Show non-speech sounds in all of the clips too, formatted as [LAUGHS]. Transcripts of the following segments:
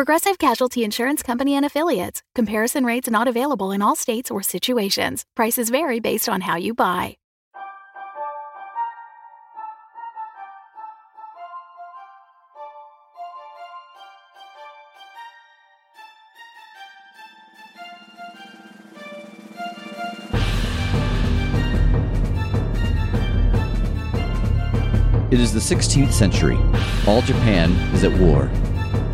Progressive Casualty Insurance Company and Affiliates. Comparison rates not available in all states or situations. Prices vary based on how you buy. It is the 16th century. All Japan is at war.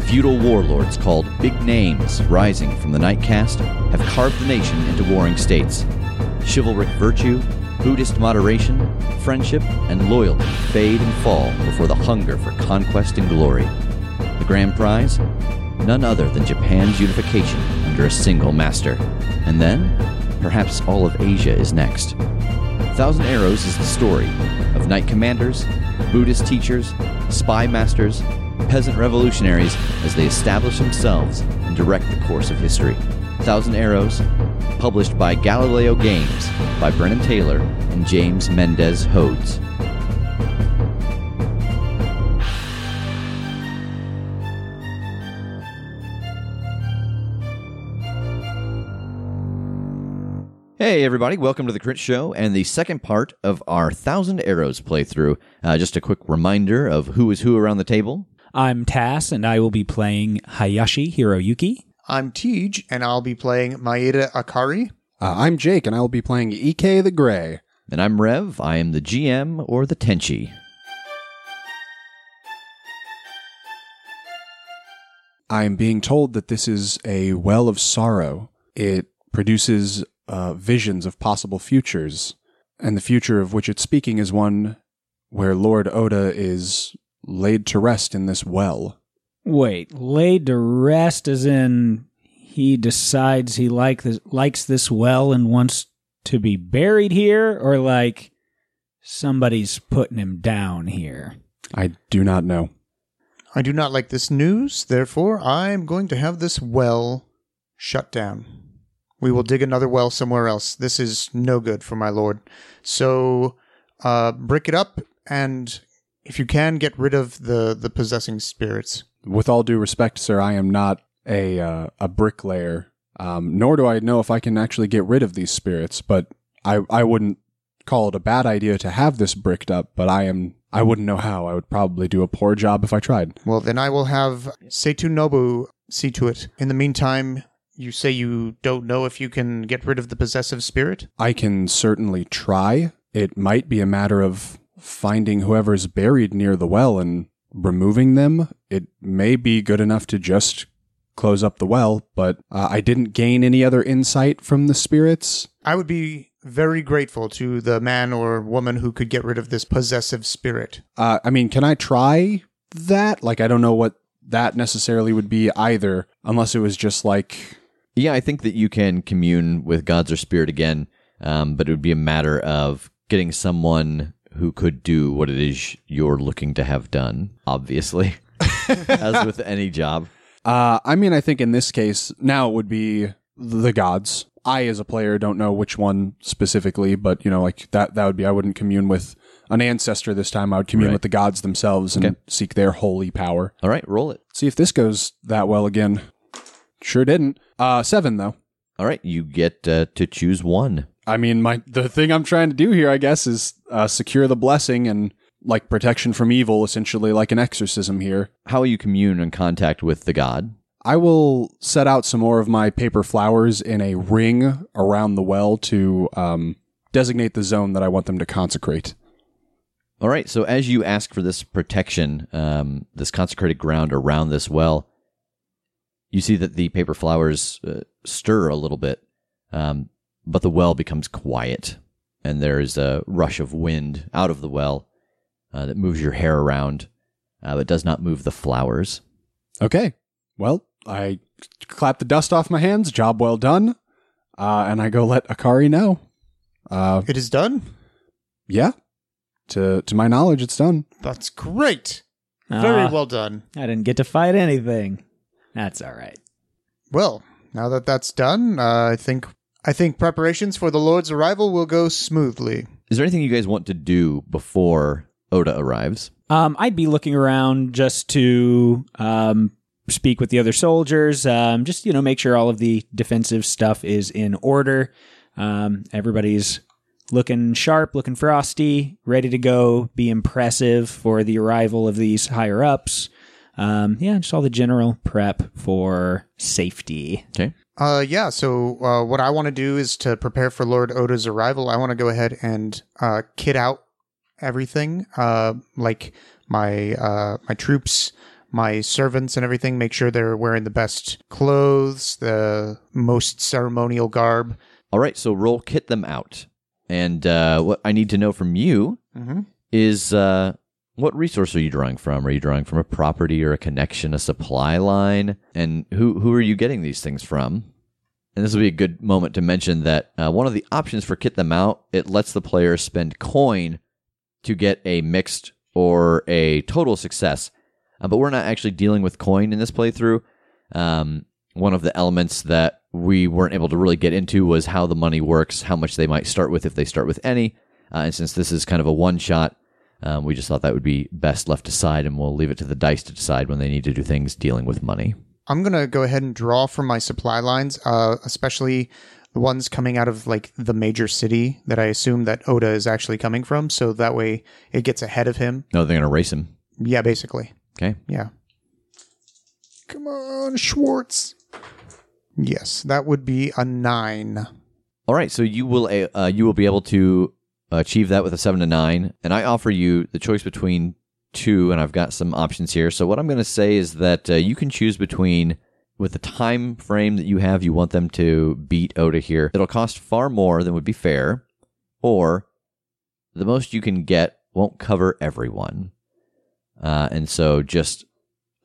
Feudal warlords called Big Names, rising from the knight caste, have carved the nation into warring states. Chivalric virtue, Buddhist moderation, friendship, and loyalty fade and fall before the hunger for conquest and glory. The grand prize? None other than Japan's unification under a single master. And then, perhaps all of Asia is next. Thousand Arrows is the story of knight commanders, Buddhist teachers, spy masters, peasant revolutionaries as they establish themselves and direct the course of history. Thousand Arrows, published by Galileo Games by Brennan Taylor and James Mendez Hodes. Hey, everybody, welcome to the Critshow and the second part of our Thousand Arrows playthrough. Uh, just a quick reminder of who is who around the table. I'm Tass, and I will be playing Hayashi Hiroyuki. I'm Tej, and I'll be playing Maeda Akari. Uh, I'm Jake, and I will be playing Ek the Gray. And I'm Rev. I am the GM or the Tenchi. I am being told that this is a well of sorrow. It produces uh, visions of possible futures, and the future of which it's speaking is one where Lord Oda is laid to rest in this well. Wait, laid to rest as in he decides he like this, likes this well and wants to be buried here, or like somebody's putting him down here? I do not know. I do not like this news, therefore, I'm going to have this well shut down. We will dig another well somewhere else. This is no good for my lord. So, uh, brick it up, and if you can, get rid of the, the possessing spirits. With all due respect, sir, I am not a uh, a bricklayer, um, nor do I know if I can actually get rid of these spirits. But I I wouldn't call it a bad idea to have this bricked up. But I am I wouldn't know how. I would probably do a poor job if I tried. Well, then I will have Seitu Nobu see to it. In the meantime, you say you don't know if you can get rid of the possessive spirit? I can certainly try. It might be a matter of finding whoever's buried near the well and removing them. It may be good enough to just close up the well, but uh, I didn't gain any other insight from the spirits. I would be very grateful to the man or woman who could get rid of this possessive spirit. Uh, I mean, can I try that? Like, I don't know what that necessarily would be either, unless it was just like Yeah, I think that you can commune with gods or spirit again, um, but it would be a matter of getting someone who could do what it is you're looking to have done, obviously, [LAUGHS] as with any job. Uh, I mean, I think in this case, now it would be the gods. I, as a player, don't know which one specifically, but you know, like that, that would be, I wouldn't commune with an ancestor this time. I would commune Right. with the gods themselves and Okay. seek their holy power. All right, roll it. See if this goes that well again. Sure didn't. Uh, seven though. All right, you get uh, to choose one. I mean, my the thing I'm trying to do here, I guess, is uh, secure the blessing and like protection from evil, essentially like an exorcism here. How will you commune in contact with the god? I will set out some more of my paper flowers in a ring around the well to um, designate the zone that I want them to consecrate. All right, so as you ask for this protection, um, this consecrated ground around this well, you see that the paper flowers uh, stir a little bit, um, but the well becomes quiet, and there is a rush of wind out of the well uh, that moves your hair around, uh, but does not move the flowers. Okay. Well, I clap the dust off my hands. Job well done. Uh, and I go let Akari know. Uh, It is done. yeah. To to my knowledge, it's done. That's great. Very Ah, well done. I didn't get to fight anything. That's all right. Well, now that that's done, uh, I think I think preparations for the Lord's arrival will go smoothly. Is there anything you guys want to do before Oda arrives? Um, I'd be looking around just to um, speak with the other soldiers. Um, just you know, make sure all of the defensive stuff is in order. Um, everybody's looking sharp, looking frosty, ready to go. Be impressive for the arrival of these higher ups. Um, yeah, just all the general prep for safety. Okay. Uh, yeah. So uh, what I want to do is to prepare for Lord Oda's arrival. I want to go ahead and uh, kit out everything, uh, like my uh, my troops, my servants, and everything. Make sure they're wearing the best clothes, the most ceremonial garb. All right, so roll kit them out. And uh, what I need to know from you Mm-hmm. is uh, what resource are you drawing from? Are you drawing from a property or a connection, a supply line? And who who are you getting these things from? And this will be a good moment to mention that uh, one of the options for kit them out it lets the player spend coin to get a mixed or a total success. Uh, but we're not actually dealing with coin in this playthrough. Um, one of the elements that we weren't able to really get into was how the money works, how much they might start with if they start with any. Uh, and since this is kind of a one shot, um, we just thought that would be best left aside, and we'll leave it to the dice to decide when they need to do things dealing with money. I'm gonna go ahead and draw from my supply lines, uh, especially the ones coming out of like the major city that I assume that Oda is actually coming from. So that way it gets ahead of him. No, they're going to race him. Yeah, basically. Okay. Yeah. Come on, Schwartz. Yes, that would be a nine. All right, so you will uh, you will be able to achieve that with a seven to nine, and I offer you the choice between two, and I've got some options here. So what I'm going to say is that uh, you can choose between with the time frame that you have, you want them to beat Oda here. It'll cost far more than would be fair, or the most you can get won't cover everyone, uh, and so just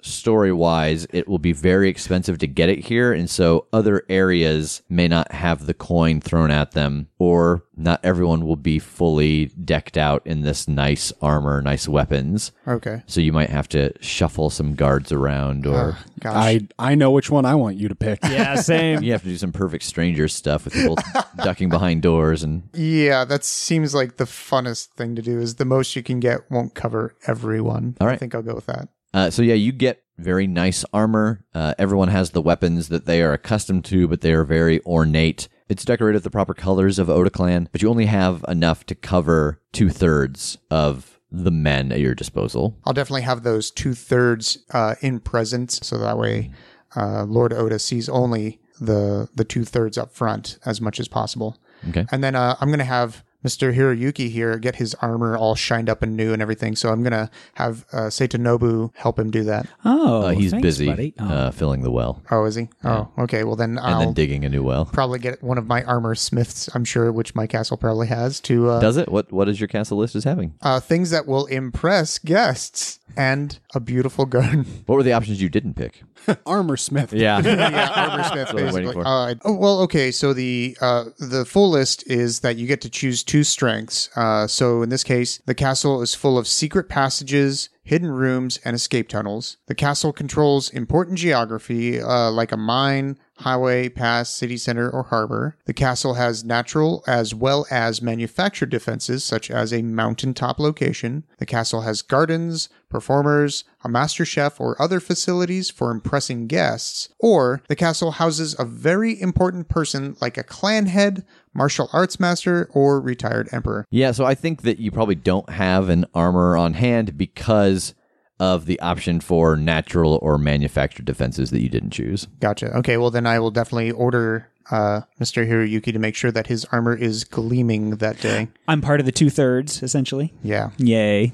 story wise, it will be very expensive to get it here. And so other areas may not have the coin thrown at them, or not everyone will be fully decked out in this nice armor, nice weapons. Okay. So you might have to shuffle some guards around, or Ah, gosh. I I know which one I want you to pick. [LAUGHS] Yeah, same. you have to do some perfect stranger stuff with people [LAUGHS] ducking behind doors. And yeah, that seems like the funnest thing to do. Is the most you can get won't cover everyone. All I think I'll go with that. Uh, so yeah, you get very nice armor. Uh, everyone has the weapons that they are accustomed to, but they are very ornate. It's decorated with the proper colors of Oda Clan, but you only have enough to cover two thirds of the men at your disposal. I'll definitely have those two thirds uh, in presence, so that way uh, Lord Oda sees only the the two thirds up front as much as possible. Okay. And then uh, I'm gonna have Mr. Hiroyuki here get his armor all shined up and new and everything. So I'm gonna have uh, Nobu help him do that. Oh, Uh, he's thanks, busy buddy. Oh. uh, filling the well Oh, is he? Oh, okay. Well then I'll then digging a new well. probably get one of my armor smiths. I'm sure, which my castle probably has to uh, Does it? What What is your castle list as having? uh, things that will impress guests and a beautiful garden. [LAUGHS] What were the options you didn't pick? [LAUGHS] Armor Smith. Yeah. [LAUGHS] yeah, armor smith. what I'm waiting Basically. Uh, oh, well, okay. So the uh, the full list is that you get to choose two strengths. Uh, so in this case, the castle is full of secret passages, hidden rooms, and escape tunnels. The castle controls important geography, uh, like a mine, highway, pass, city center, or harbor. The castle has natural as well as manufactured defenses, such as a mountaintop location. The castle has gardens, performers, a master chef, or other facilities for impressing guests. Or the castle houses a very important person like a clan head, martial arts master, or retired emperor. Yeah, so I think that you probably don't have an armor on hand because of the option for natural or manufactured defenses that you didn't choose. Gotcha. Okay, well, then I will definitely order uh, Mr. Hiroyuki to make sure that his armor is gleaming that day. I'm part of the two thirds, essentially. Yeah. Yay.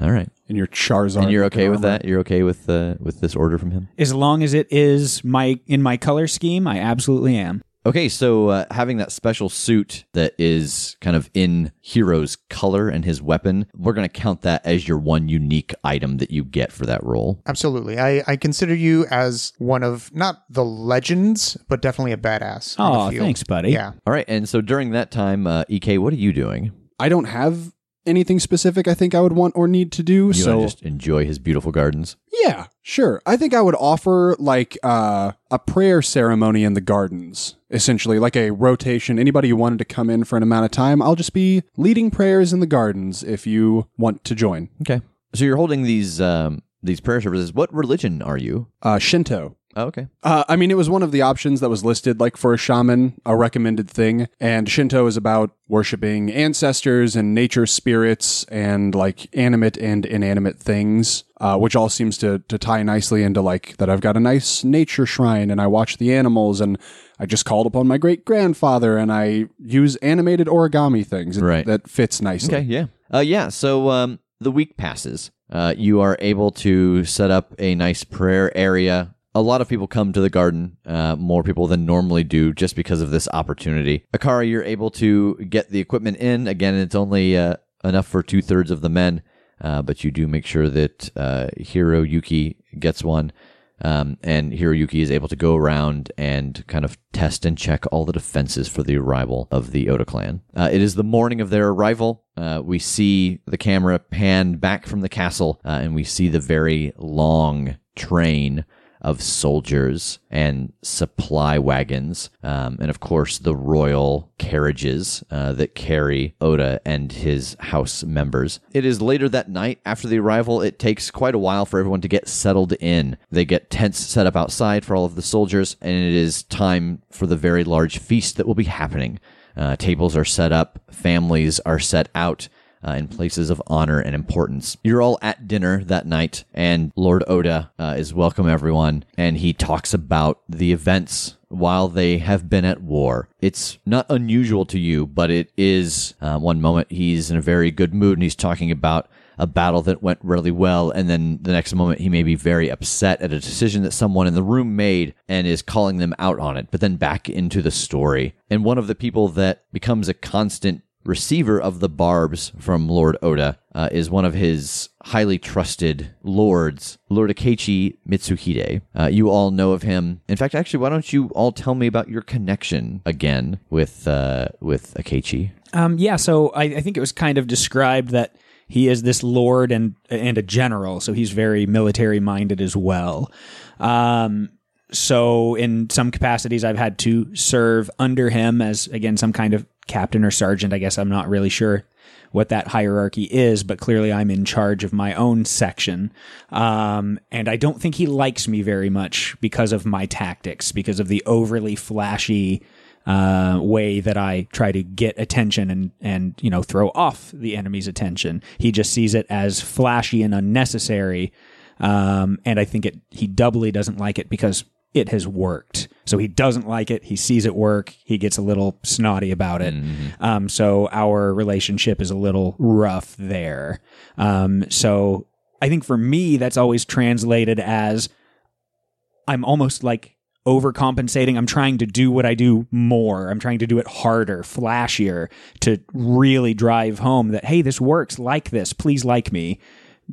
All right. And your Charizard. And you're okay with armor. that? You're okay with uh, with this order from him? As long as it is my in my color scheme, I absolutely am. Okay, so uh, having that special suit that is kind of in Hero's color and his weapon, we're going to count that as your one unique item that you get for that role. Absolutely. I, I consider you as one of not the legends, but definitely a badass. Oh, field. thanks, buddy. Yeah. All right, and so during that time, uh, Ek, what are you doing? I don't have anything specific I think I would want or need to do. You so just enjoy his beautiful gardens? yeah, sure. I think I would offer like uh, a prayer ceremony in the gardens, essentially like a rotation. Anybody who wanted to come in for an amount of time, I'll just be leading prayers in the gardens if you want to join. Okay, so you're holding these um, these prayer services. What religion are you? Uh, Shinto. Oh, okay. Uh, I mean, it was one of the options that was listed, like for a shaman, a recommended thing. And Shinto is about worshiping ancestors and nature spirits and like animate and inanimate things, uh, which all seems to, to tie nicely into like that I've got a nice nature shrine and I watch the animals and I just called upon my great grandfather and I use animated origami things. Right. That fits nicely. Okay, yeah. Uh, yeah, so um, the week passes. Uh, you are able to set up a nice prayer area. A lot of people come to the garden, uh, more people than normally do, just because of this opportunity. Akari, you're able to get the equipment in. Again, it's only uh, enough for two thirds of the men, uh, but you do make sure that uh, Hiroyuki gets one. Um, and Hiroyuki is able to go around and kind of test and check all the defenses for the arrival of the Oda clan. Uh, it is the morning of their arrival. Uh, we see the camera pan back from the castle, uh, and we see the very long train of soldiers and supply wagons, um, and of course the royal carriages uh, that carry Oda and his house members. It is later that night after the arrival. It takes quite a while for everyone to get settled in. They get tents set up outside for all of the soldiers, and it is time for the very large feast that will be happening. Uh, tables are set up, families are set out uh, in places of honor and importance. You're all at dinner that night, and Lord Oda uh, is welcome everyone, and he talks about the events while they have been at war. It's not unusual to you, but it is. Uh, one moment he's in a very good mood, and he's talking about a battle that went really well, and then the next moment he may be very upset at a decision that someone in the room made and is calling them out on it, but then back into the story. And one of the people that becomes a constant receiver of the barbs from Lord Oda uh, is one of his highly trusted lords, Lord Akechi Mitsuhide. Uh, you all know of him. In fact, actually, why don't you all tell me about your connection again with uh, with Akechi? Um, yeah, so I, I think it was kind of described that he is this lord and and a general, so he's very military minded as well. Um, so in some capacities, I've had to serve under him as again some kind of captain or sergeant. I guess I'm not really sure what that hierarchy is, but clearly I'm in charge of my own section. Um, and I don't think he likes me very much because of my tactics, because of the overly flashy uh, way that I try to get attention and and you know throw off the enemy's attention. He just sees it as flashy and unnecessary, um, and I think it he doubly doesn't like it because it has worked. So he doesn't like it. He sees it work. He gets a little snotty about it. Um, so our relationship is a little rough there. Um, so I think for me, that's always translated as I'm almost like overcompensating. I'm trying to do what I do more. I'm trying to do it harder, flashier to really drive home that, hey, this works. Like this. Please like me.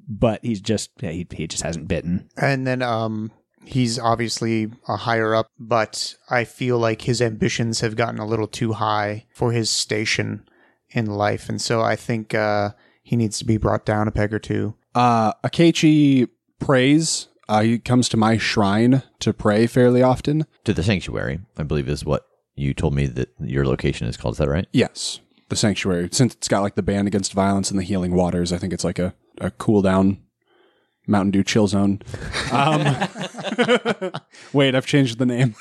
But he's just, yeah, he, he just hasn't bitten. And then um he's obviously a higher up, but I feel like his ambitions have gotten a little too high for his station in life. And so I think uh he needs to be brought down a peg or two. Uh, Akechi prays. Uh, he comes to my shrine to pray fairly often. To the sanctuary, I believe is what you told me that your location is called. Is that right? Yes, the sanctuary. Since it's got like the ban against violence and the healing waters, I think it's like a, a cool down Mountain Dew chill zone. Um, [LAUGHS] wait, I've changed the name.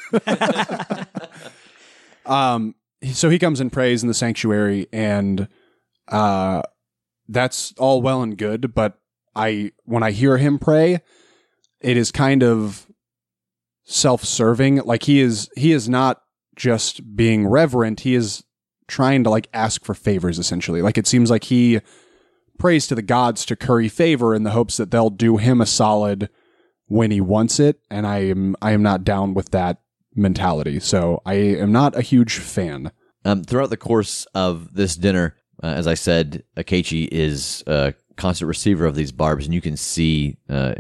[LAUGHS] um, so he comes and prays in the sanctuary, and uh, that's all well and good. But I, when I hear him pray, it is kind of self-serving. Like he is, he is not just being reverent. He is trying to like ask for favors essentially. Like it seems like he prays to the gods to curry favor in the hopes that they'll do him a solid when he wants it. And I am I am not down with that mentality. So I am not a huge fan. Um, throughout the course of this dinner, uh, as I said, Akechi is a constant receiver of these barbs, and you can see, uh,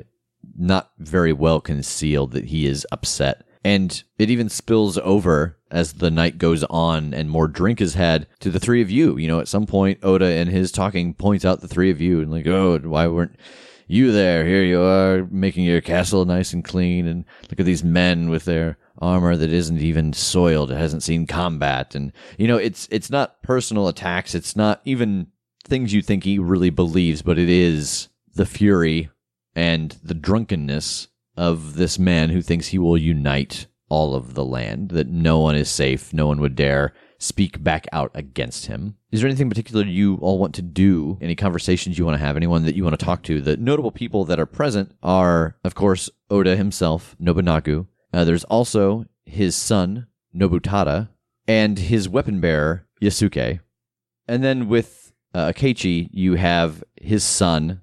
not very well concealed, that he is upset. And it even spills over as the night goes on and more drink is had to the three of you. You know, at some point, Oda in his talking points out the three of you and like, oh, why weren't you there? Here you are making your castle nice and clean. And look at these men with their armor that isn't even soiled. It hasn't seen combat. And, you know, it's, it's not personal attacks. It's not even things you think he really believes, but it is the fury and the drunkenness of this man who thinks he will unite all of the land, that no one is safe, no one would dare speak back out against him. Is there anything particular you all want to do? Any conversations you want to have? Anyone that you want to talk to? The notable people that are present are, of course, Oda himself, Nobunaga. Uh, there's also his son, Nobutada, and his weapon bearer, Yasuke. And then with uh, Akechi, you have his son,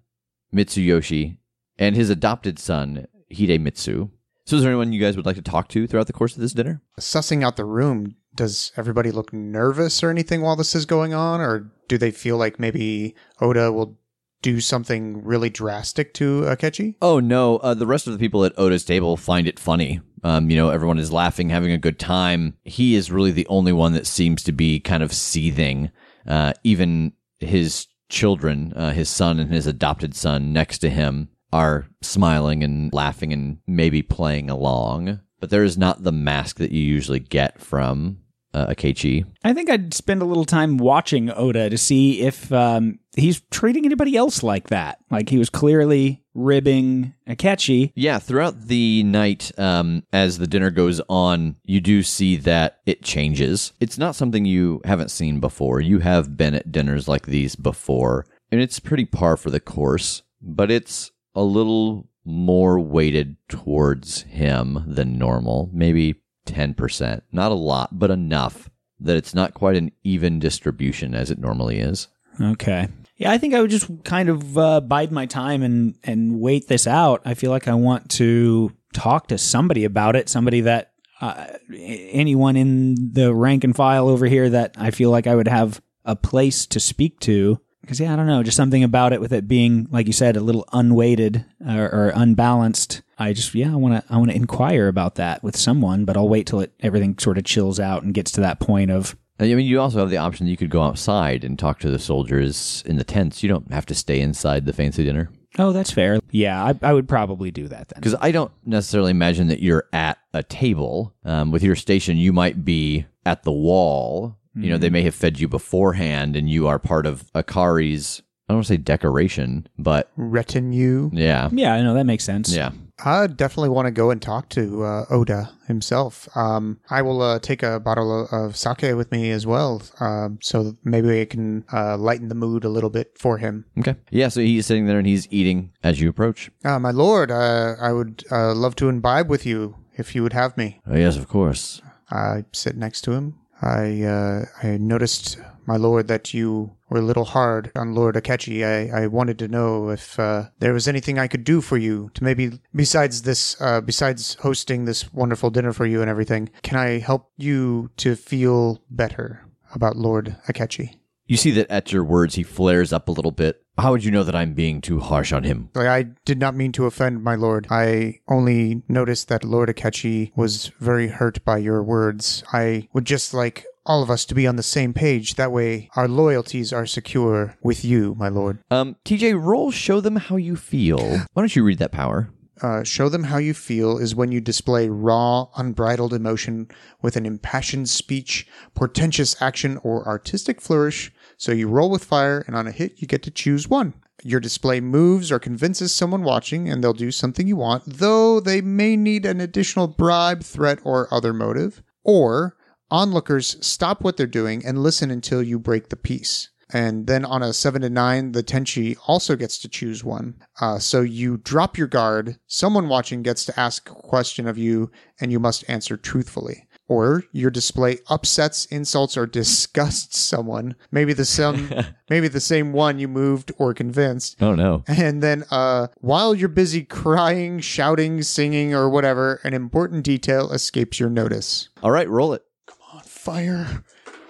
Mitsuyoshi, and his adopted son, Hidemitsu. So, is there anyone you guys would like to talk to throughout the course of this dinner? Sussing out the room, does everybody look nervous or anything while this is going on? Or do they feel like maybe Oda will do something really drastic to Akechi? Oh no, uh, the rest of the people at Oda's table find it funny. Um, you know, everyone is laughing, having a good time. He is really the only one that seems to be kind of seething. Uh, even his children, uh, his son and his adopted son next to him, are smiling and laughing and maybe playing along. But there is not the mask that you usually get from uh, Akechi. I think I'd spend a little time watching Oda to see if um, he's treating anybody else like that. Like he was clearly ribbing Akechi. Yeah, throughout the night, um, as the dinner goes on, you do see that it changes. It's not something you haven't seen before. You have been at dinners like these before, and it's pretty par for the course, but it's a little more weighted towards him than normal, maybe 10%. Not a lot, but enough that it's not quite an even distribution as it normally is. Okay. Yeah, I think I would just kind of uh, bide my time and and wait this out. I feel like I want to talk to somebody about it, somebody that uh, anyone in the rank and file over here that I feel like I would have a place to speak to. Because yeah, I don't know, just something about it with it being, like you said, a little unweighted or, or unbalanced. I just yeah, I want to I want to inquire about that with someone, but I'll wait till it everything sort of chills out and gets to that point of I mean, you also have the option that you could go outside and talk to the soldiers in the tents. You don't have to stay inside the fancy dinner. oh, that's fair. Yeah, I, I would probably do that then. Because I don't necessarily imagine that you're at a table. Um, with your station, you might be at the wall. You know, they may have fed you beforehand, and you are part of Akari's. I don't want to say decoration, but Retinue. yeah, Yeah, I know that makes sense. yeah. I definitely want to go and talk to uh, Oda himself. Um, I will uh, take a bottle of sake with me as well, um, so maybe I can uh, lighten the mood a little bit for him. Okay. Yeah, so he's sitting there and he's eating as you approach. Uh, my lord, uh, I would uh, love to imbibe with you if you would have me. Oh, yes, of course. I sit next to him. I uh, I noticed, my lord, that you were a little hard on Lord Akechi. I, I wanted to know if uh, there was anything I could do for you to maybe besides this, uh, besides hosting this wonderful dinner for you and everything. Can I help you to feel better about Lord Akechi? You see that at your words, he flares up a little bit. How would you know that I'm being too harsh on him? Like, I did not mean to offend my lord. I only noticed that Lord Akechi was very hurt by your words. I would just like all of us to be on the same page. That way, our loyalties are secure with you, my lord. Um, TJ, roll show them how you feel. Why don't you read that power? Uh, show them how you feel is when you display raw, unbridled emotion with an impassioned speech, portentous action, or artistic flourish. So you roll with fire, and on a hit, you get to choose one. Your display moves or convinces someone watching, and they'll do something you want, though they may need an additional bribe, threat, or other motive. Or onlookers stop what they're doing and listen until you break the peace. And then on a seven to nine, the Tenchi also gets to choose one. Uh, so you drop your guard. Someone watching gets to ask a question of you, and you must answer truthfully. Or your display upsets, insults, or disgusts someone. Maybe the some, [LAUGHS] maybe the same one you moved or convinced. Oh no. And then, uh, while you're busy crying, shouting, singing, or whatever, an important detail escapes your notice. All right, roll it. Come on fire.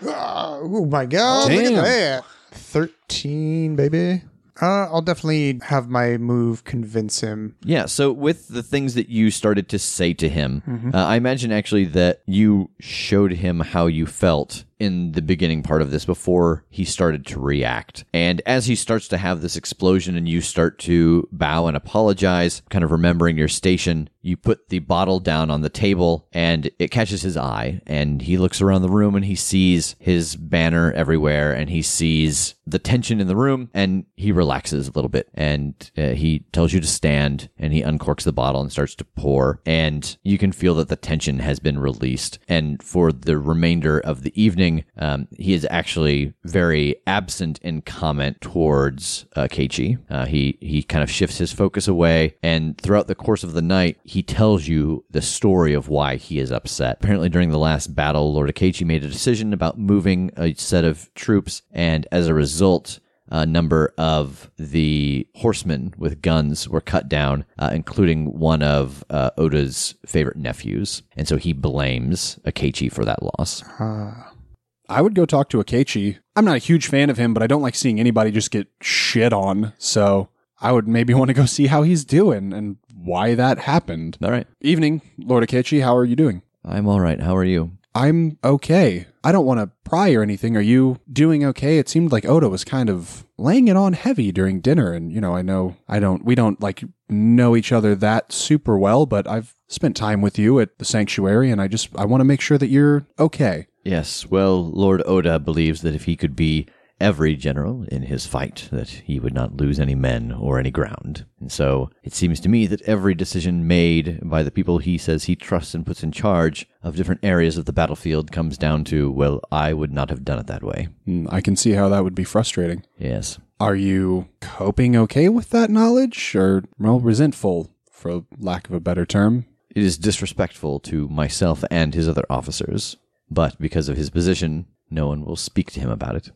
Ah, oh my god. Look at that. 13, baby. Uh, I'll definitely have my move convince him. Yeah, so with the things that you started to say to him, uh, I imagine actually that you showed him how you felt in the beginning part of this before he started to react. And as he starts to have this explosion and you start to bow and apologize, kind of remembering your station, you put the bottle down on the table and it catches his eye and he looks around the room and he sees his banner everywhere and he sees the tension in the room and he relaxes a little bit and uh, he tells you to stand and he uncorks the bottle and starts to pour and you can feel that the tension has been released and for the remainder of the evening um, he is actually very absent in comment towards uh, Akechi. Uh, he he kind of shifts his focus away, and throughout the course of the night, he tells you the story of why he is upset. Apparently, during the last battle, Lord Akechi made a decision about moving a set of troops, and as a result, a number of the horsemen with guns were cut down, uh, including one of uh, Oda's favorite nephews. And so he blames Akechi for that loss. I would go talk to Akechi. I'm not a huge fan of him, but I don't like seeing anybody just get shit on. So I would maybe [LAUGHS] want to go see how he's doing and why that happened. All right. Evening, Lord Akechi. How are you doing? I'm all right. How are you? I'm okay. I don't want to pry or anything. Are you doing okay? It seemed like Oda was kind of laying it on heavy during dinner. And, you know, I know I don't, we don't like know each other that super well, but I've spent time with you at the sanctuary and I just, I want to make sure that you're okay. Yes, well, Lord Oda believes that if he could be every general in his fight, that he would not lose any men or any ground. And so it seems to me that every decision made by the people he says he trusts and puts in charge of different areas of the battlefield comes down to, well, I would not have done it that way. Mm, I can see how that would be frustrating. Yes. Are you coping okay with that knowledge or, well, resentful, for lack of a better term? It is disrespectful to myself and his other officers, but because of his position, no one will speak to him about it.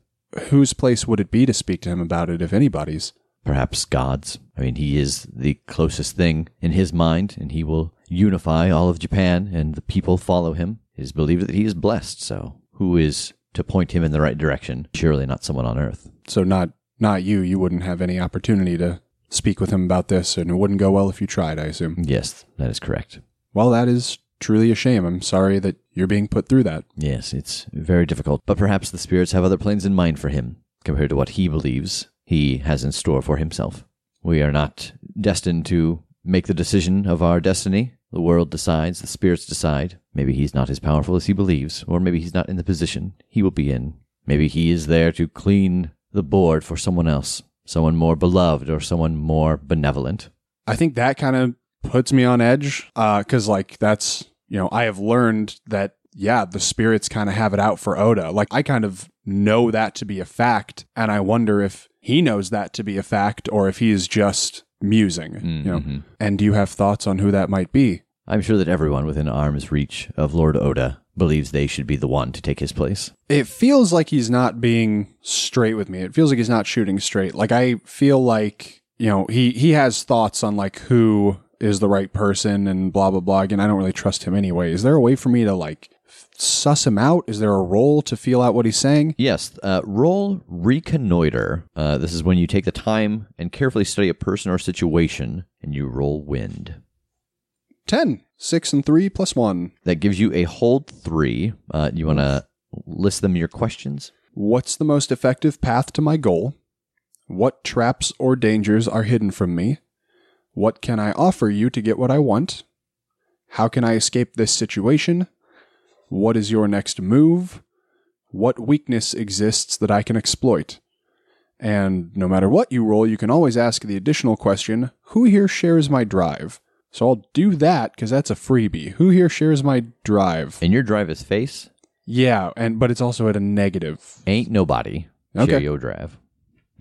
Whose place would it be to speak to him about it, if anybody's? Perhaps God's. I mean, he is the closest thing in his mind, and he will unify all of Japan, and the people follow him. It is believed that he is blessed, so who is to point him in the right direction? Surely not someone on earth. So not not you. You wouldn't have any opportunity to speak with him about this, and it wouldn't go well if you tried. I assume. Yes, that is correct. Well, that is truly a shame. I'm sorry that you're being put through that. Yes, it's very difficult, but perhaps the spirits have other plans in mind for him, compared to what he believes he has in store for himself. We are not destined to make the decision of our destiny. The world decides, the spirits decide. Maybe he's not as powerful as he believes, or maybe he's not in the position he will be in. Maybe he is there to clean the board for someone else, someone more beloved or someone more benevolent. I think that kind of puts me on edge uh, because, like, that's, you know, I have learned that, yeah, the spirits kind of have it out for Oda. Like, I kind of know that to be a fact. And I wonder if he knows that to be a fact or if he's just musing, you know. Mhm. And do you have thoughts on who that might be? I'm sure that everyone within arm's reach of Lord Oda believes they should be the one to take his place. It feels like he's not being straight with me. It feels like he's not shooting straight. Like I feel like, you know, he he has thoughts on like who is the right person and blah blah blah. Again, I don't really trust him anyway. Is there a way for me to like suss him out? Is there a role to feel out what he's saying? Yes, uh, roll reconnoiter. Uh, this is when you take the time and carefully study a person or situation, and you roll wind. 10. 6 and 3 plus 1. That gives you a hold three. Uh, you want to list them your questions? What's the most effective path to my goal? What traps or dangers are hidden from me? What can I offer you to get what I want? How can I escape this situation? What is your next move? What weakness exists that I can exploit? And no matter what you roll, you can always ask the additional question Who here shares my drive? So I'll do that because that's a freebie. Who here shares my drive? And your drive is face. Yeah, and but it's also at a negative. Ain't nobody. Okay. Share your drive.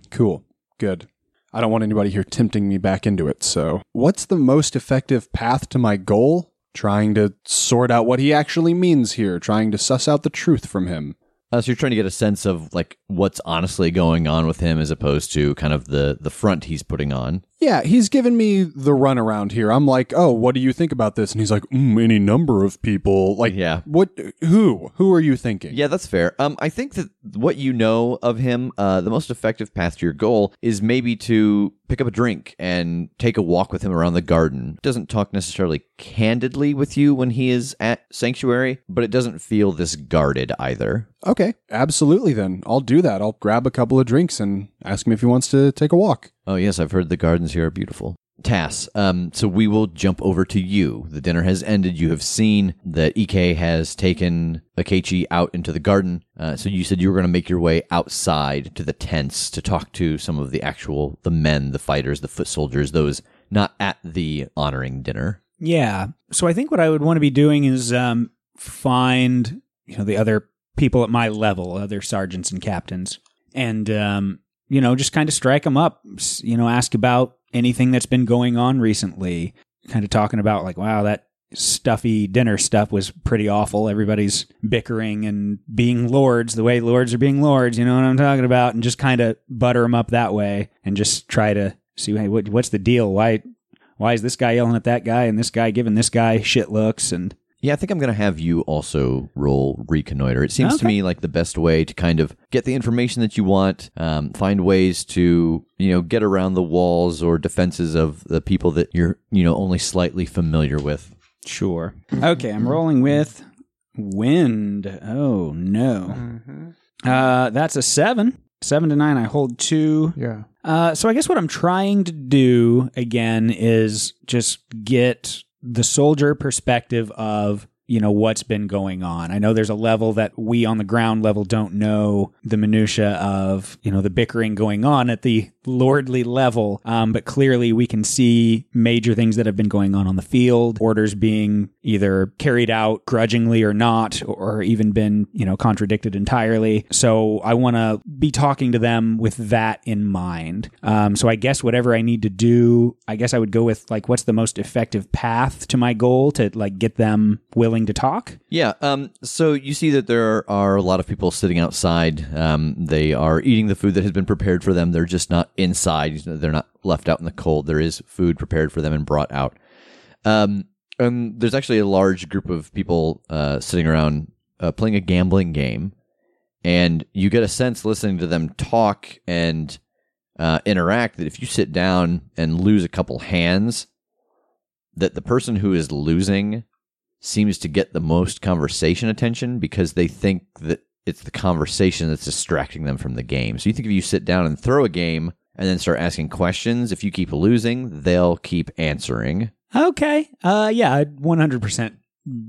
Cool. Good. I don't want anybody here tempting me back into it. So, what's the most effective path to my goal? trying to sort out what he actually means here, trying to suss out the truth from him. Uh, so you're trying to get a sense of like what's honestly going on with him, as opposed to kind of the the front he's putting on. Yeah, he's given me the runaround here. I'm like, oh, what do you think about this? And he's like, mm, any number of people. Like, Yeah. what? Who? Who are you thinking? Yeah, that's fair. Um, I think that what you know of him, uh, the most effective path to your goal is maybe to pick up a drink and take a walk with him around the garden. Doesn't talk necessarily candidly with you when he is at sanctuary, but it doesn't feel this guarded either. Okay, absolutely. Then I'll do that. I'll grab a couple of drinks and ask him if he wants to take a walk. Oh yes, I've heard the gardens here are beautiful. Tass, um, so we will jump over to you. The dinner has ended. You have seen that Ike has taken Akechi out into the garden. Uh, so you said you were going to make your way outside to the tents to talk to some of the actual the men, the fighters, the foot soldiers, those not at the honoring dinner. Yeah. So I think what I would want to be doing is um, find you know the other people at my level, other sergeants and captains, and um, you know just kind of strike them up. You know, ask about anything that's been going on recently. Kind of talking about like, wow, that stuffy dinner stuff was pretty awful. Everybody's bickering and being lords the way lords are being lords. You know what I'm talking about? And just kind of butter them up that way, and just try to see hey, what, what's the deal? Why why is this guy yelling at that guy and this guy giving this guy shit looks and Yeah, I think I'm going to have you also roll reconnoiter. It seems to me like the best way to kind of get the information that you want, um, find ways to, you know, get around the walls or defenses of the people that you're, you know, only slightly familiar with. sure okay i'm rolling with wind oh no Mm-hmm. uh that's a seven seven to nine i hold two Yeah. uh so i guess what i'm trying to do again is just get the soldier perspective of you know what's been going on. I know there's a level that we on the ground level don't know the minutia of you know the bickering going on at the lordly level um, but clearly we can see major things that have been going on on the field orders being either carried out grudgingly or not or even been you know contradicted entirely so i want to be talking to them with that in mind um, so i guess whatever i need to do i guess i would go with like what's the most effective path to my goal to like get them willing to talk Yeah. Um, so you see that there are a lot of people sitting outside. Um, they are eating the food that has been prepared for them. They're just not inside. They're not left out in the cold. There is food prepared for them and brought out. Um, and there's actually a large group of people uh, sitting around uh, playing a gambling game. And you get a sense listening to them talk and uh, interact that if you sit down and lose a couple hands, that the person who is losing seems to get the most conversation attention because they think that it's the conversation that's distracting them from the game. So you think if you sit down and throw a game and then start asking questions, if you keep losing, they'll keep answering. okay uh yeah i'd 100%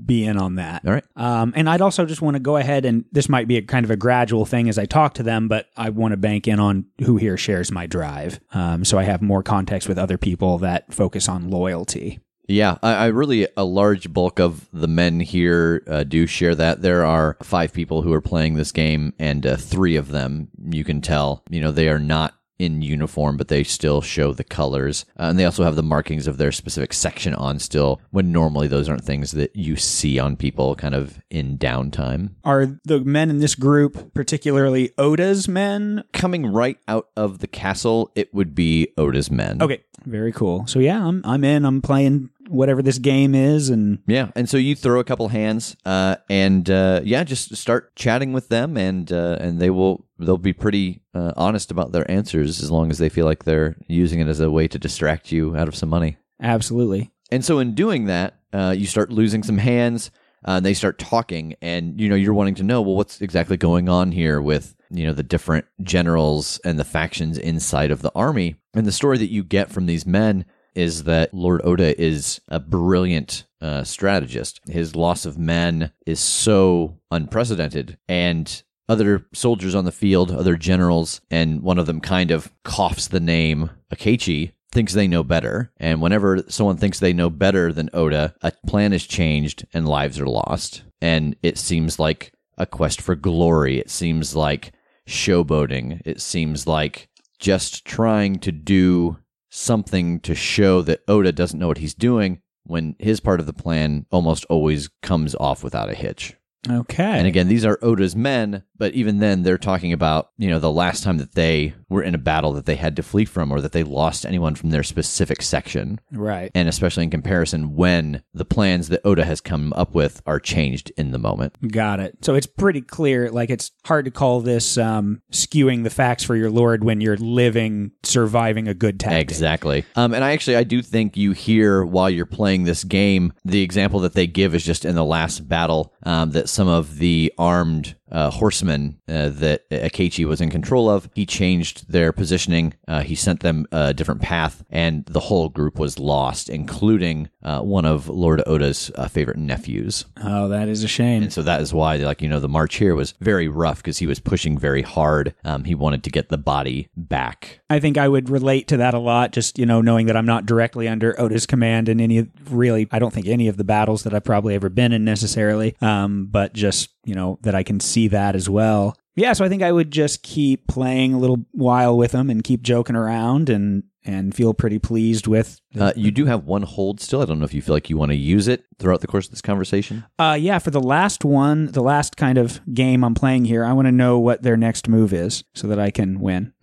be in on that All right. Um, and I'd also just want to go ahead and this might be a kind of a gradual thing as I talk to them, but I want to bank in on who here shares my drive. Um, so I have more context with other people that focus on loyalty. Yeah, I, I really a large bulk of the men here uh, do share that. There are five people who are playing this game, and uh, three of them you can tell, you know, they are not in uniform, but they still show the colors, uh, and they also have the markings of their specific section on still. When normally those aren't things that you see on people, kind of in downtime. Are the men in this group, particularly Oda's men? Coming right out of the castle, it would be Oda's men. Okay, very cool. So yeah, I'm I'm in. I'm playing whatever this game is, and Yeah, and so you throw a couple hands, uh, and uh, yeah, just start chatting with them, and uh, and they will they'll be pretty uh, honest about their answers as long as they feel like they're using it as a way to distract you out of some money. absolutely. And so in doing that, uh, you start losing some hands. Uh, they start talking, and you know you're wanting to know well what's exactly going on here with you know the different generals and the factions inside of the army. And the story that you get from these men is that Lord Oda is a brilliant uh, strategist. His loss of men is so unprecedented, and other soldiers on the field, other generals, and one of them kind of coughs the name Akechi, thinks they know better. And whenever someone thinks they know better than Oda, a plan is changed and lives are lost. And it seems like a quest for glory. It seems like showboating. It seems like just trying to do something to show that Oda doesn't know what he's doing when his part of the plan almost always comes off without a hitch. Okay. And again, these are Oda's men, but even then they're talking about, you know, the last time that they were in a battle that they had to flee from or that they lost anyone from their specific section. right. And especially in comparison when the plans that Oda has come up with are changed in the moment. Got it. So it's pretty clear. Like it's hard to call this um, skewing the facts for your lord when you're living, surviving a good tactic. Exactly. Um, and I actually I do think you hear while you're playing this game the example that they give is just in the last battle um, that some of the armed uh, horsemen uh, that Akechi was in control of he changed their positioning. Uh, he sent them a different path, and the whole group was lost, including uh, one of Lord Oda's uh, favorite nephews. Oh, that is a shame. And so that is why, like, you know, the march here was very rough because he was pushing very hard. Um, he wanted to get the body back. I think I would relate to that a lot, just, you know, knowing that I'm not directly under Oda's command in any really, I don't think any of the battles that I've probably ever been in necessarily, um, but just, you know, that I can see that as well. Yeah, so I think I would just keep playing a little while with them and keep joking around and and feel pretty pleased with. Uh, you do have one hold still. I don't know if you feel like you want to use it throughout the course of this conversation. Uh, yeah, for the last one, the last kind of game I'm playing here, I want to know what their next move is so that I can win [LAUGHS]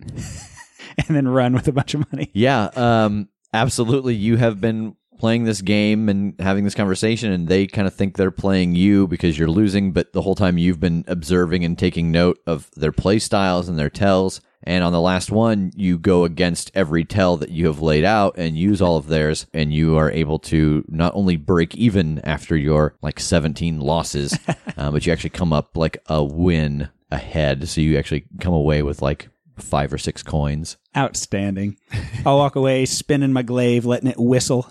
[LAUGHS] and then run with a bunch of money. Yeah, um, absolutely. You have been playing this game and having this conversation, and they kind of think they're playing you because you're losing, but the whole time you've been observing and taking note of their play styles and their tells. And on the last one, you go against every tell that you have laid out and use all of theirs, and you are able to not only break even after your like 17 losses, [LAUGHS] uh, but you actually come up like a win ahead. So you actually come away with like five or six coins. Outstanding. I'll walk away spinning my glaive, letting it whistle.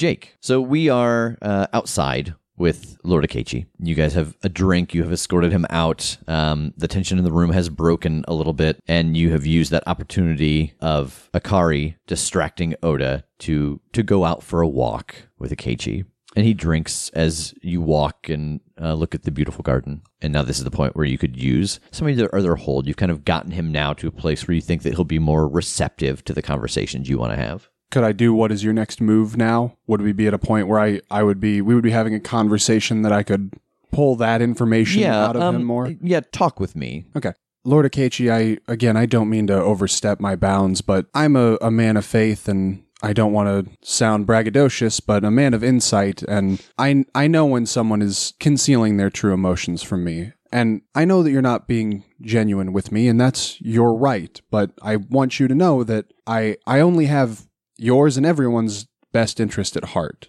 Jake. So we are uh, outside with Lord Akechi. You guys have a drink. You have escorted him out. Um, the tension in the room has broken a little bit, and you have used that opportunity of Akari distracting Oda to to go out for a walk with Akechi. And he drinks as you walk and uh, look at the beautiful garden. And now this is the point where you could use some of their other hold. You've kind of gotten him now to a place where you think that he'll be more receptive to the conversations you want to have. Could I do what is your next move now? Would we be at a point where I, I would be we would be having a conversation that I could pull that information out of um, him more? Yeah, talk with me. Okay. Lord Akechi, I again I don't mean to overstep my bounds, but I'm a, a man of faith and I don't want to sound braggadocious, but a man of insight and I I know when someone is concealing their true emotions from me. And I know that you're not being genuine with me, and that's your right, but I want you to know that I I only have yours and everyone's best interest at heart.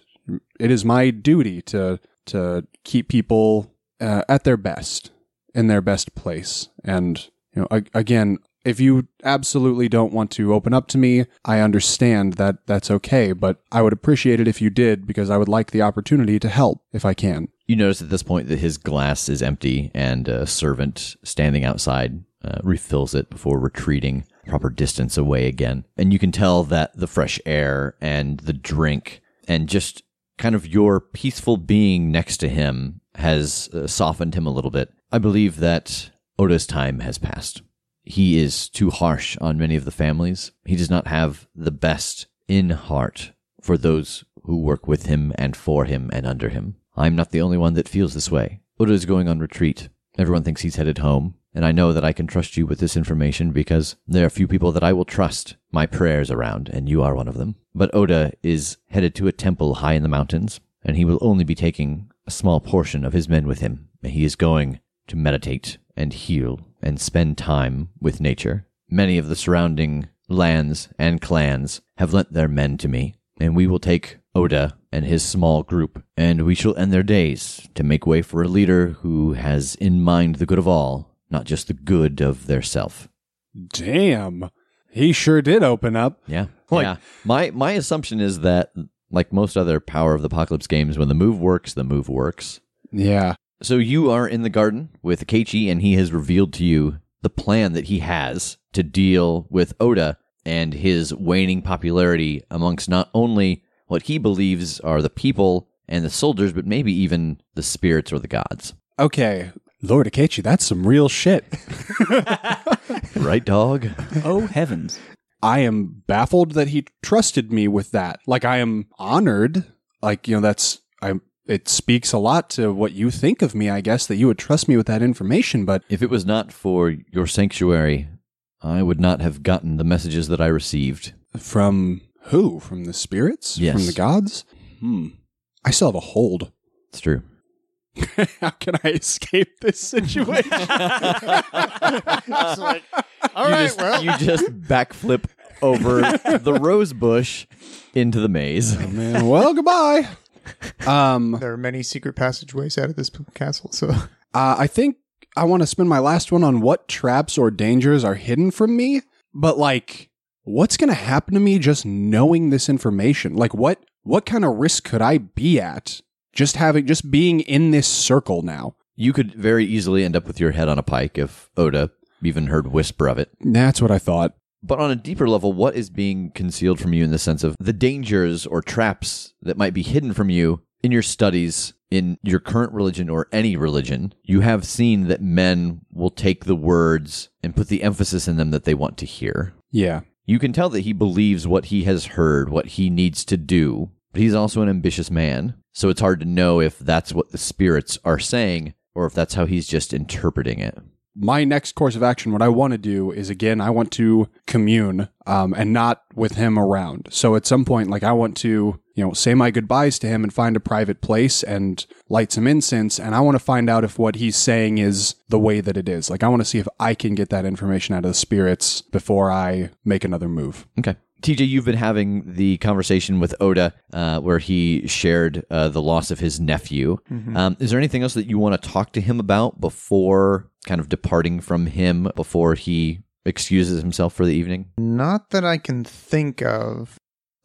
It is my duty to to keep people uh, at their best, in their best place. And you know, again, if you absolutely don't want to open up to me, I understand that that's okay. But I would appreciate it if you did, because I would like the opportunity to help if I can. You notice at this point that his glass is empty, and a servant standing outside uh, refills it before retreating proper distance away again. And you can tell that the fresh air and the drink and just kind of your peaceful being next to him has uh, softened him a little bit. I believe that Oda's time has passed. He is too harsh on many of the families. He does not have the best in heart for those who work with him and for him and under him. I'm not the only one that feels this way. Oda is going on retreat. Everyone thinks he's headed home, and I know that I can trust you with this information because there are few people that I will trust my prayers around, and you are one of them. But Oda is headed to a temple high in the mountains, and he will only be taking a small portion of his men with him. He is going to meditate and heal and spend time with nature. Many of the surrounding lands and clans have lent their men to me, and we will take Oda and his small group, and we shall end their days to make way for a leader who has in mind the good of all, not just the good of their self. Damn. He sure did open up. Yeah. Like- yeah. My my assumption is that like most other Powered by the Apocalypse games, when the move works, the move works. Yeah. So you are in the garden with Akechi, and he has revealed to you the plan that he has to deal with Oda and his waning popularity amongst not only what he believes are the people and the soldiers, but maybe even the spirits or the gods. Okay. Lord Akechi, that's some real shit. [LAUGHS] Right, dog? Oh, heavens. I am baffled that he trusted me with that. Like, I am honored like you know that's I it speaks a lot to what you think of me, I guess, that you would trust me with that information. But If it was not for your sanctuary, I would not have gotten the messages that I received. from who? From the spirits? Yes. From the gods? Hmm. I still have a hold. It's true. [LAUGHS] How can I escape this situation? [LAUGHS] It's like, all you right, just, well, you just backflip over [LAUGHS] the rose bush into the maze. Oh, Man, well, goodbye. Um, there are many secret passageways out of this castle. So uh, I think I want to spend my last one on what traps or dangers are hidden from me. But like, what's going to happen to me just knowing this information? Like, what what kind of risk could I be at just having just being in this circle now? You could very easily end up with your head on a pike if Oda even heard whisper of it. That's what I thought. But on a deeper level, what is being concealed from you in the sense of the dangers or traps that might be hidden from you in your studies, in your current religion or any religion? You have seen that men will take the words and put the emphasis in them that they want to hear. Yeah. You can tell that he believes what he has heard, what he needs to do, but he's also an ambitious man. So it's hard to know if that's what the spirits are saying or if that's how he's just interpreting it. my next course of action, what I want to do is again, I want to commune, um, and not with him around. So at some point, like I want to, you know, say my goodbyes to him and find a private place and light some incense. And I want to find out if what he's saying is the way that it is. Like I want to see if I can get that information out of the spirits before I make another move. Okay. TJ, you've been having the conversation with Oda uh, where he shared uh, the loss of his nephew. Um, is there anything else that you want to talk to him about before kind of departing from him, before he excuses himself for the evening? not that I can think of.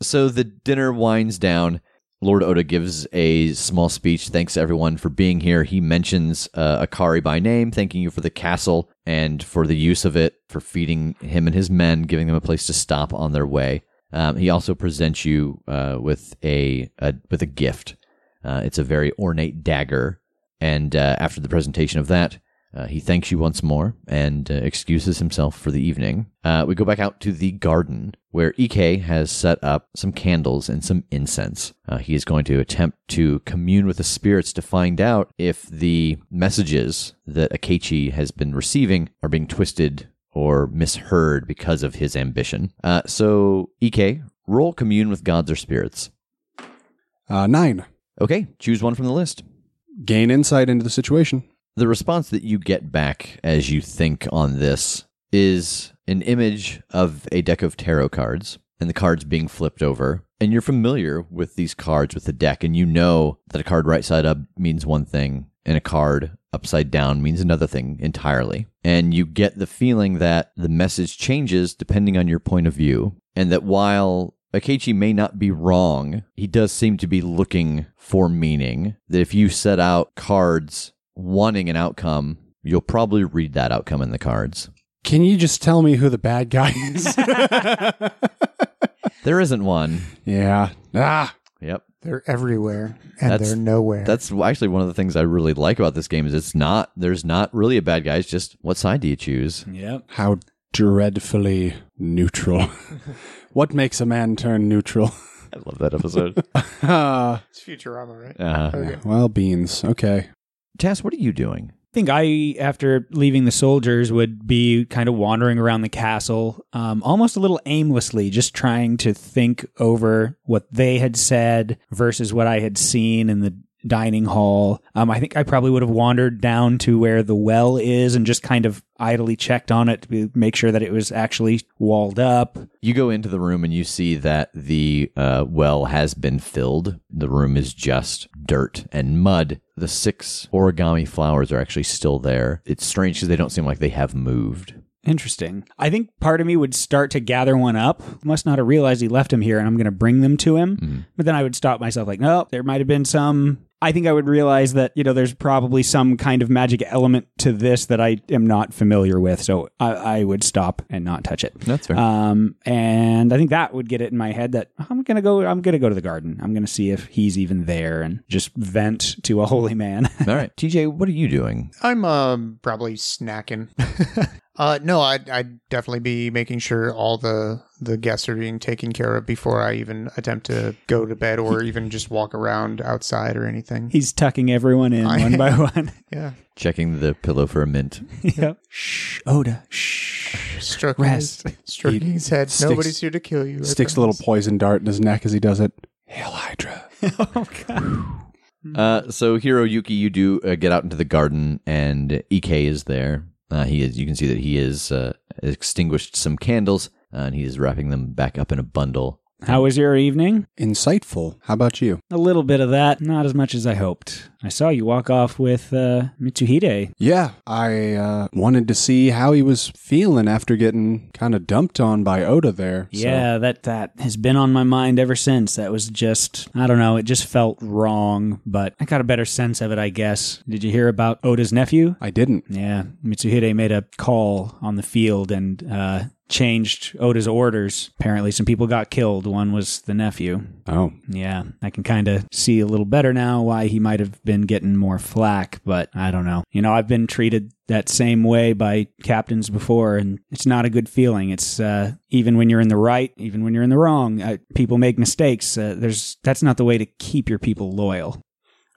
So the dinner winds down. Lord Oda gives a small speech. Thanks everyone for being here. He mentions uh, Akari by name, thanking you for the castle and for the use of it, for feeding him and his men, giving them a place to stop on their way. Um, he also presents you uh, with a, a with a gift. Uh, it's a very ornate dagger, and uh, after the presentation of that, uh, he thanks you once more and uh, excuses himself for the evening. Uh, we go back out to the garden where Ike has set up some candles and some incense. Uh, he is going to attempt to commune with the spirits to find out if the messages that Akechi has been receiving are being twisted or misheard because of his ambition. Uh, so, Ike, roll commune with gods or spirits. Uh, nine, Okay, choose one from the list. gain insight into the situation. The response that you get back as you think on this is an image of a deck of tarot cards and the cards being flipped over. And you're familiar with these cards with the deck, and you know that a card right side up means one thing and a card upside down means another thing entirely. And you get the feeling that the message changes depending on your point of view, and that while Akechi may not be wrong. He does seem to be looking for meaning. That if you set out cards wanting an outcome, you'll probably read that outcome in the cards. Can you just tell me who the bad guy is? [LAUGHS] There isn't one. yeah. Ah. Yep. They're everywhere and That's- they're nowhere. That's actually one of the things I really like about this game is it's not there's not really a bad guy, it's just what side do you choose? Yep. How dreadfully neutral. [LAUGHS] what makes a man turn neutral? I love that episode. [LAUGHS] uh, it's Futurama, right? uh, Okay. well, beans. Okay. Tass, what are you doing? I think I, after leaving the soldiers, would be kind of wandering around the castle, um, almost a little aimlessly, just trying to think over what they had said versus what I had seen in the dining hall. Um, I think I probably would have wandered down to where the well is and just kind of idly checked on it to make sure that it was actually walled up. You go into the room and you see that the uh, well has been filled. The room is just dirt and mud. The six origami flowers are actually still there. It's strange because they don't seem like they have moved. Interesting. I think part of me would start to gather one up. Must not have realized he left him here, and I'm going to bring them to him. But then I would stop myself, like, no, there might have been some. I think I would realize that you know there's probably some kind of magic element to this that I am not familiar with, so I, I would stop and not touch it. That's fair. Um, and I think that would get it in my head that I'm gonna go. I'm gonna go to the garden. I'm gonna see if he's even there and just vent to a holy man. [LAUGHS] All right. TJ, what are you doing? I'm um probably snacking. [LAUGHS] uh no, I'd I'd definitely be making sure all the the guests are being taken care of before I even attempt to go to bed or even just walk around outside or anything. He's tucking everyone in I- one by [LAUGHS] one. [LAUGHS] Yeah. Checking the pillow for a mint. [LAUGHS] yep. Shh, Oda. Shh. Stroking, Rest. His, stroking his head. sticks- Nobody's here to kill you. I Sticks a little promise. poison dart in his neck as he does it. Hail Hydra. oh god. Uh, so Hiroyuki, you do uh, get out into the garden, and Ike is there. Uh, he is. You can see that he is uh, extinguished some candles, uh, and he is wrapping them back up in a bundle. How was your evening? Insightful. How about you? A little bit of that, not as much as I hoped. I saw you walk off with uh, Mitsuhide. Yeah, I uh, wanted to see how he was feeling after getting kind of dumped on by Oda there. so- Yeah, that that has been on my mind ever since. That was just I don't know, it just felt wrong, but I got a better sense of it, I guess. Did you hear about Oda's nephew? I didn't. Yeah, Mitsuhide made a call on the field and uh, changed Oda's orders. Apparently, some people got killed. One was the nephew. Oh, Yeah, I can kind of see a little better now why he might have been getting more flack, but I don't know. You know, I've been treated that same way by captains before, and it's not a good feeling. It's uh, even when you're in the right, even when you're in the wrong, uh, people make mistakes. Uh, there's that's not the way to keep your people loyal.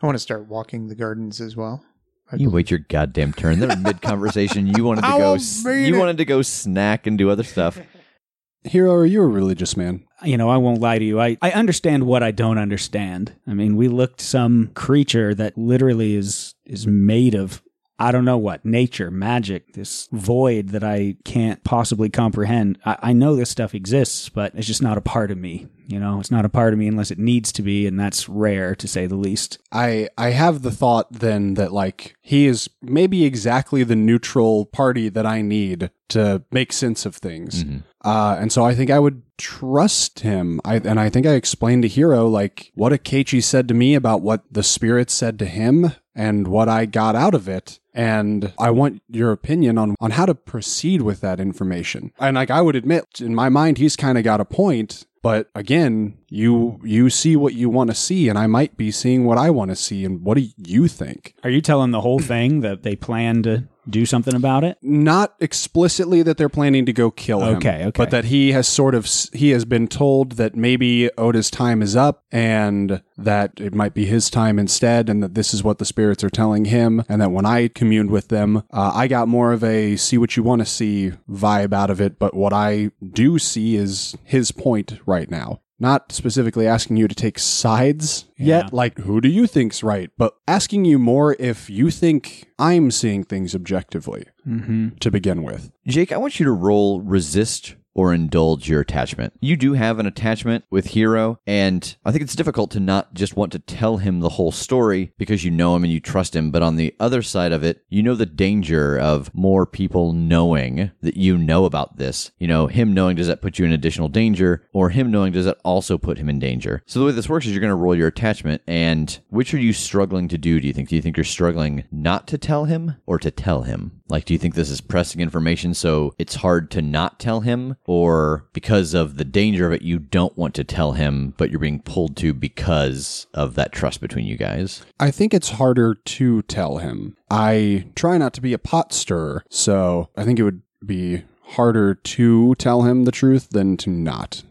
I want to start walking the gardens as well. I You wait your goddamn turn. They're mid [LAUGHS] conversation. You wanted to I go. won't You it. wanted to go snack and do other stuff. [LAUGHS] Hiro, are you a religious man? you know, I won't lie to you. I, I understand what I don't understand. I mean, we looked some creature that literally is is made of I don't know what nature, magic, this void that I can't possibly comprehend. I, I know this stuff exists, but it's just not a part of me. You know, it's not a part of me unless it needs to be, and that's rare to say the least. I I have the thought then that like he is maybe exactly the neutral party that I need to make sense of things. Mhm. Uh, and so I think I would trust him. I and I think I explained to Hiro like what Akechi said to me about what the spirits said to him and what I got out of it. And I want your opinion on on how to proceed with that information. And like I would admit, in my mind, he's kind of got a point. But again, you you see what you want to see, and I might be seeing what I want to see. And what do you think? Are you telling the whole thing that they plan to do something about it? not explicitly that they're planning to go kill him. Okay, okay. But that he has sort of he has been told that maybe Oda's time is up and that it might be his time instead, and that this is what the spirits are telling him, and that when I communed with them, uh, I got more of a see what you want to see vibe out of it. But what I do see is his point right now. Not specifically asking you to take sides Yeah. yet, like who do you think's right, but asking you more if you think I'm seeing things objectively Mm-hmm. to begin with. Jake, I want you to roll resist or indulge your attachment. You do have an attachment with Hiro, and I think it's difficult to not just want to tell him the whole story because you know him and you trust him. But on the other side of it, you know the danger of more people knowing that you know about this. You know, him knowing, does that put you in additional danger? Or him knowing, does that also put him in danger? So the way this works is you're going to roll your attachment, and which are you struggling to do, do you think? Do you think you're struggling not to tell him or to tell him? Like, do you think this is pressing information so it's hard to not tell him? Or because of the danger of it, you don't want to tell him, but you're being pulled to because of that trust between you guys? I think it's harder to tell him. I try not to be a pot stirrer, so I think it would be harder to tell him the truth than to not.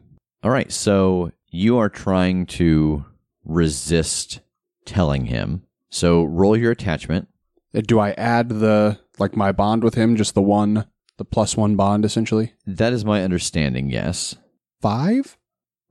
All right, so you are trying to resist telling him. So roll your attachment. Do I add the like my bond with him, just the one, the plus one bond essentially? That is my understanding, yes. Five?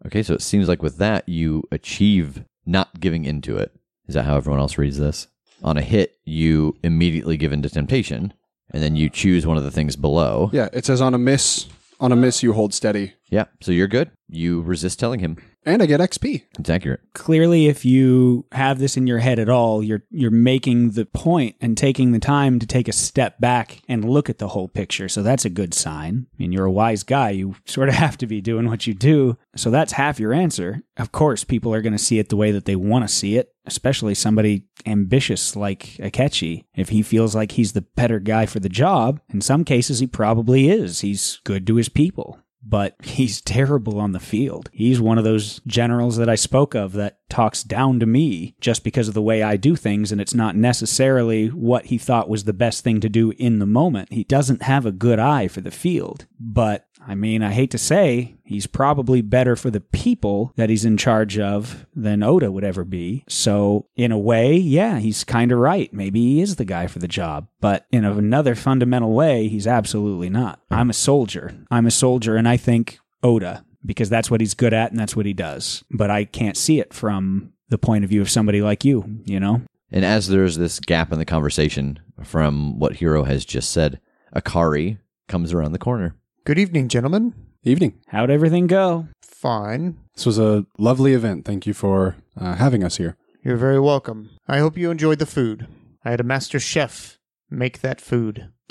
Okay, so it seems like with that, you achieve not giving into it. Is that how everyone else reads this? On a hit, you immediately give into temptation, and then you choose one of the things below. Yeah, it says on a miss. On a miss, you hold steady, Yeah, so you're good. You resist telling him. and I get XP. It's accurate. clearly if you have this in your head at all you're you're making the point and taking the time to take a step back and look at the whole picture so that's a good sign i mean you're a wise guy you [LAUGHS] sort of have to be doing what you do so that's half your answer of course people are going to see it the way that they want to see it especially somebody ambitious like akechi if he feels like he's the better guy for the job in some cases he probably is he's good to his people but he's terrible on the field. He's one of those generals that I spoke of that talks down to me just because of the way I do things, and it's not necessarily what he thought was the best thing to do in the moment. He doesn't have a good eye for the field, but I mean, I hate to say, he's probably better for the people that he's in charge of than Oda would ever be. So, in a way, yeah, he's kind of right. Maybe he is the guy for the job. But in another fundamental way, he's absolutely not. I'm a soldier. I'm a soldier, and I think Oda, because that's what he's good at and that's what he does. But I can't see it from the point of view of somebody like you, you know? And as there's this gap in the conversation from what Hiro has just said, Akari comes around the corner. Good evening, gentlemen. Evening. How'd everything go? Fine. This was a lovely event. Thank you for uh, having us here. You're very welcome. I hope you enjoyed the food. I had a master chef make that food. [LAUGHS]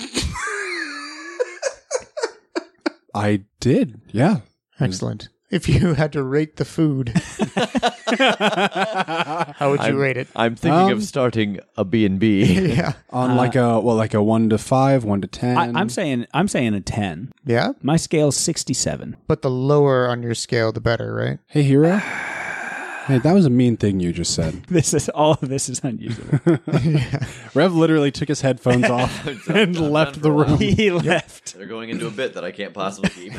I did. Yeah. Excellent. If you [LAUGHS] had to rate the food, [LAUGHS] how would you I'm- rate it? I'm thinking Um, of starting a B&B. [LAUGHS] yeah. On like a well, like a one to five, one to ten. I, I'm saying I'm saying a ten. Yeah. My scale's sixty-seven. But the lower on your scale, the better, right? Hey, Hiro. hey, that was a mean thing you just said. This is all of this is unusable. Rev literally took his headphones off and left the room. he left. They're going into a bit that I can't possibly keep.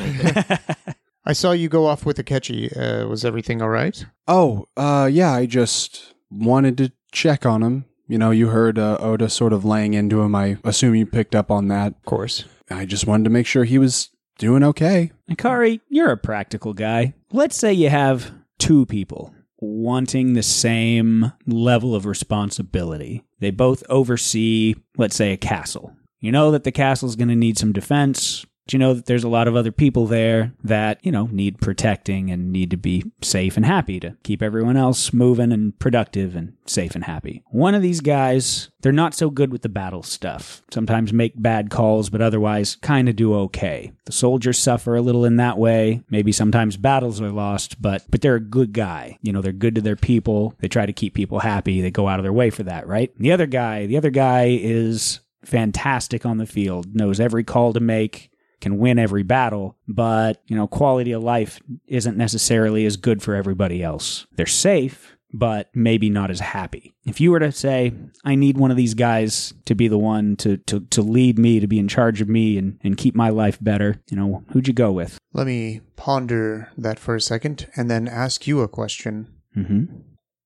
I saw you go off with Akechi. Uh, was everything all right? Oh, uh, yeah. I just wanted to check on him. You know, you heard uh, Oda sort of laying into him. I assume you picked up on that. Of course. I just wanted to make sure he was doing okay. Akari, you're a practical guy. Let's say you have two people wanting the same level of responsibility. They both oversee, let's say, a castle. You know that the castle's going to need some defense. You know that there's a lot of other people there that, you know, need protecting and need to be safe and happy to keep everyone else moving and productive and safe and happy. One of these guys, they're not so good with the battle stuff. Sometimes make bad calls, but otherwise kind of do okay. The soldiers suffer a little in that way. Maybe sometimes battles are lost, but but they're a good guy. You know, they're good to their people. They try to keep people happy. They go out of their way for that, right? The other guy, the other guy is fantastic on the field, knows every call to make, can win every battle, but, you know, quality of life isn't necessarily as good for everybody else. They're safe, but maybe not as happy. If you were to say, I need one of these guys to be the one to, to, to lead me, to be in charge of me and, and keep my life better, you know, who'd you go with? Let me ponder that for a second and then ask you a question. hmm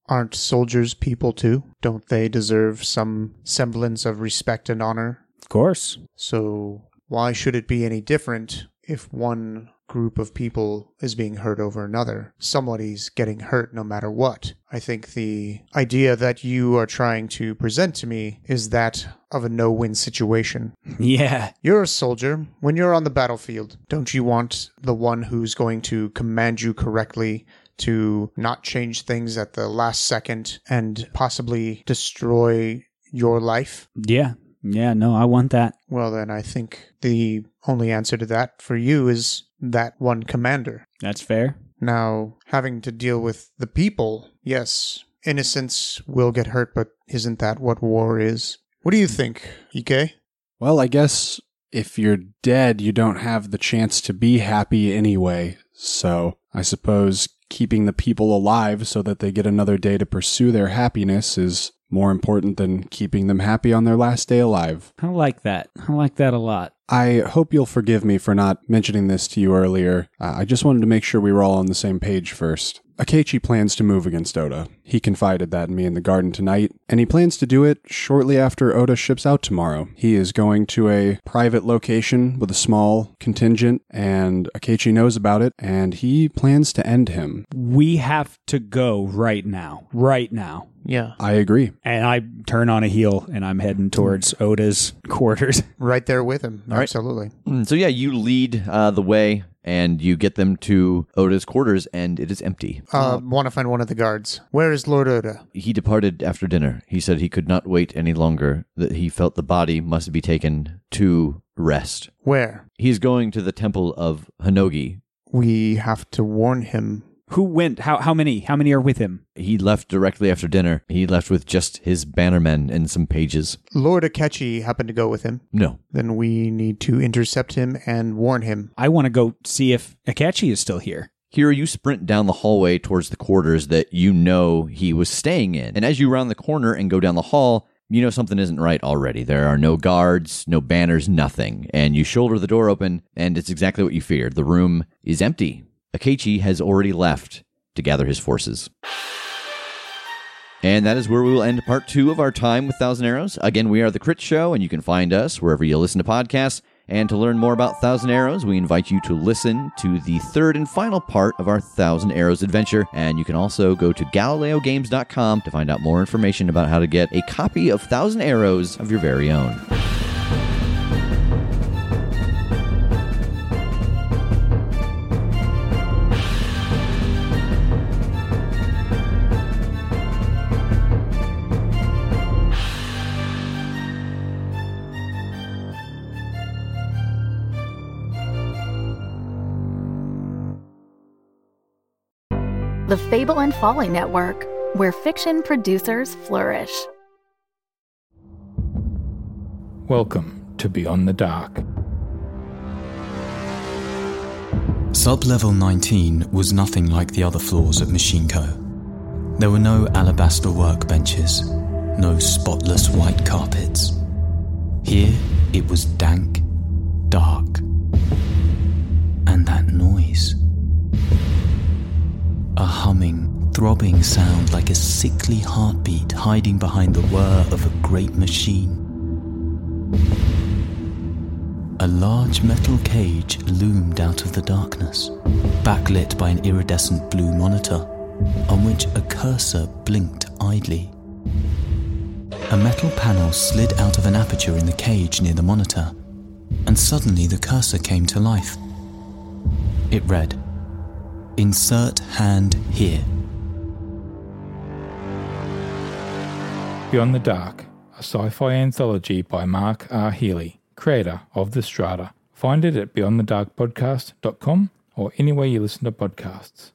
Aren't soldiers people too? Don't they deserve some semblance of respect and honor? Of course. So why should it be any different if one group of people is being hurt over another? Somebody's getting hurt no matter what. I think the idea that you are trying to present to me is that of a no win situation. [LAUGHS] Yeah. You're a soldier. When you're on the battlefield, don't you want the one who's going to command you correctly to not change things at the last second and possibly destroy your life? Yeah. Yeah. No, I want that. Well, then I think the only answer to that for you is that one commander. That's fair. Now, having to deal with the people, yes, innocents will get hurt, but isn't that what war is? What do you think, Ike? Well, I guess if you're dead, you don't have the chance to be happy anyway. So I suppose keeping the people alive so that they get another day to pursue their happiness is more important than keeping them happy on their last day alive. I like that. I like that a lot. I hope you'll forgive me for not mentioning this to you earlier. Uh, I just wanted to make sure we were all on the same page first. Akechi plans to move against Oda. He confided that in me in the garden tonight, and he plans to do it shortly after Oda ships out tomorrow. He is going to a private location with a small contingent, and Akechi knows about it, and he plans to end him. We have to go right now. Right now. Yeah. I agree. And I turn on a heel and I'm heading towards Oda's quarters. [LAUGHS] Right there with him. right. Absolutely. Mm, so yeah, you lead uh, the way and you get them to Oda's quarters, and it is empty. Uh, want to find one of the guards. Where is Lord Oda? He departed after dinner. He said he could not wait any longer, that he felt the body must be taken to rest. Where? He is going to the temple of Honnoji. We have to warn him. Who went? How how many? How many are with him? He left directly after dinner. He left with just his bannermen and some pages. Lord Akechi happened to go with him. No. Then we need to intercept him and warn him. I want to go see if Akechi is still here. Here, you sprint down the hallway towards the quarters that you know he was staying in. And as you round the corner and go down the hall, you know something isn't right already. There are no guards, no banners, nothing. And you shoulder the door open, and it's exactly what you feared. The room is empty. Akechi has already left to gather his forces. And that is where we will end part two of our time with Thousand Arrows. Again, we are The Critshow, and you can find us wherever you listen to podcasts. And to learn more about Thousand Arrows, we invite you to listen to the third and final part of our Thousand Arrows adventure. And you can also go to GalileoGames.com to find out more information about how to get a copy of Thousand Arrows of your very own. The Fable and Folly Network, where fiction producers flourish. Welcome to Beyond the Dark. Sublevel 19 was nothing like the other floors at Machine Co. There were no alabaster workbenches, no spotless white carpets. Here it was dank, dark, A humming, throbbing sound like a sickly heartbeat hiding behind the whir of a great machine. A large metal cage loomed out of the darkness, backlit by an iridescent blue monitor on which a cursor blinked idly. A metal panel slid out of an aperture in the cage near the monitor, and suddenly the cursor came to life. It read, Insert hand here. Beyond the Dark, a sci fi anthology by Mark R. Healy, creator of The Strata. Find it at beyondthedarkpodcast.com or anywhere you listen to podcasts.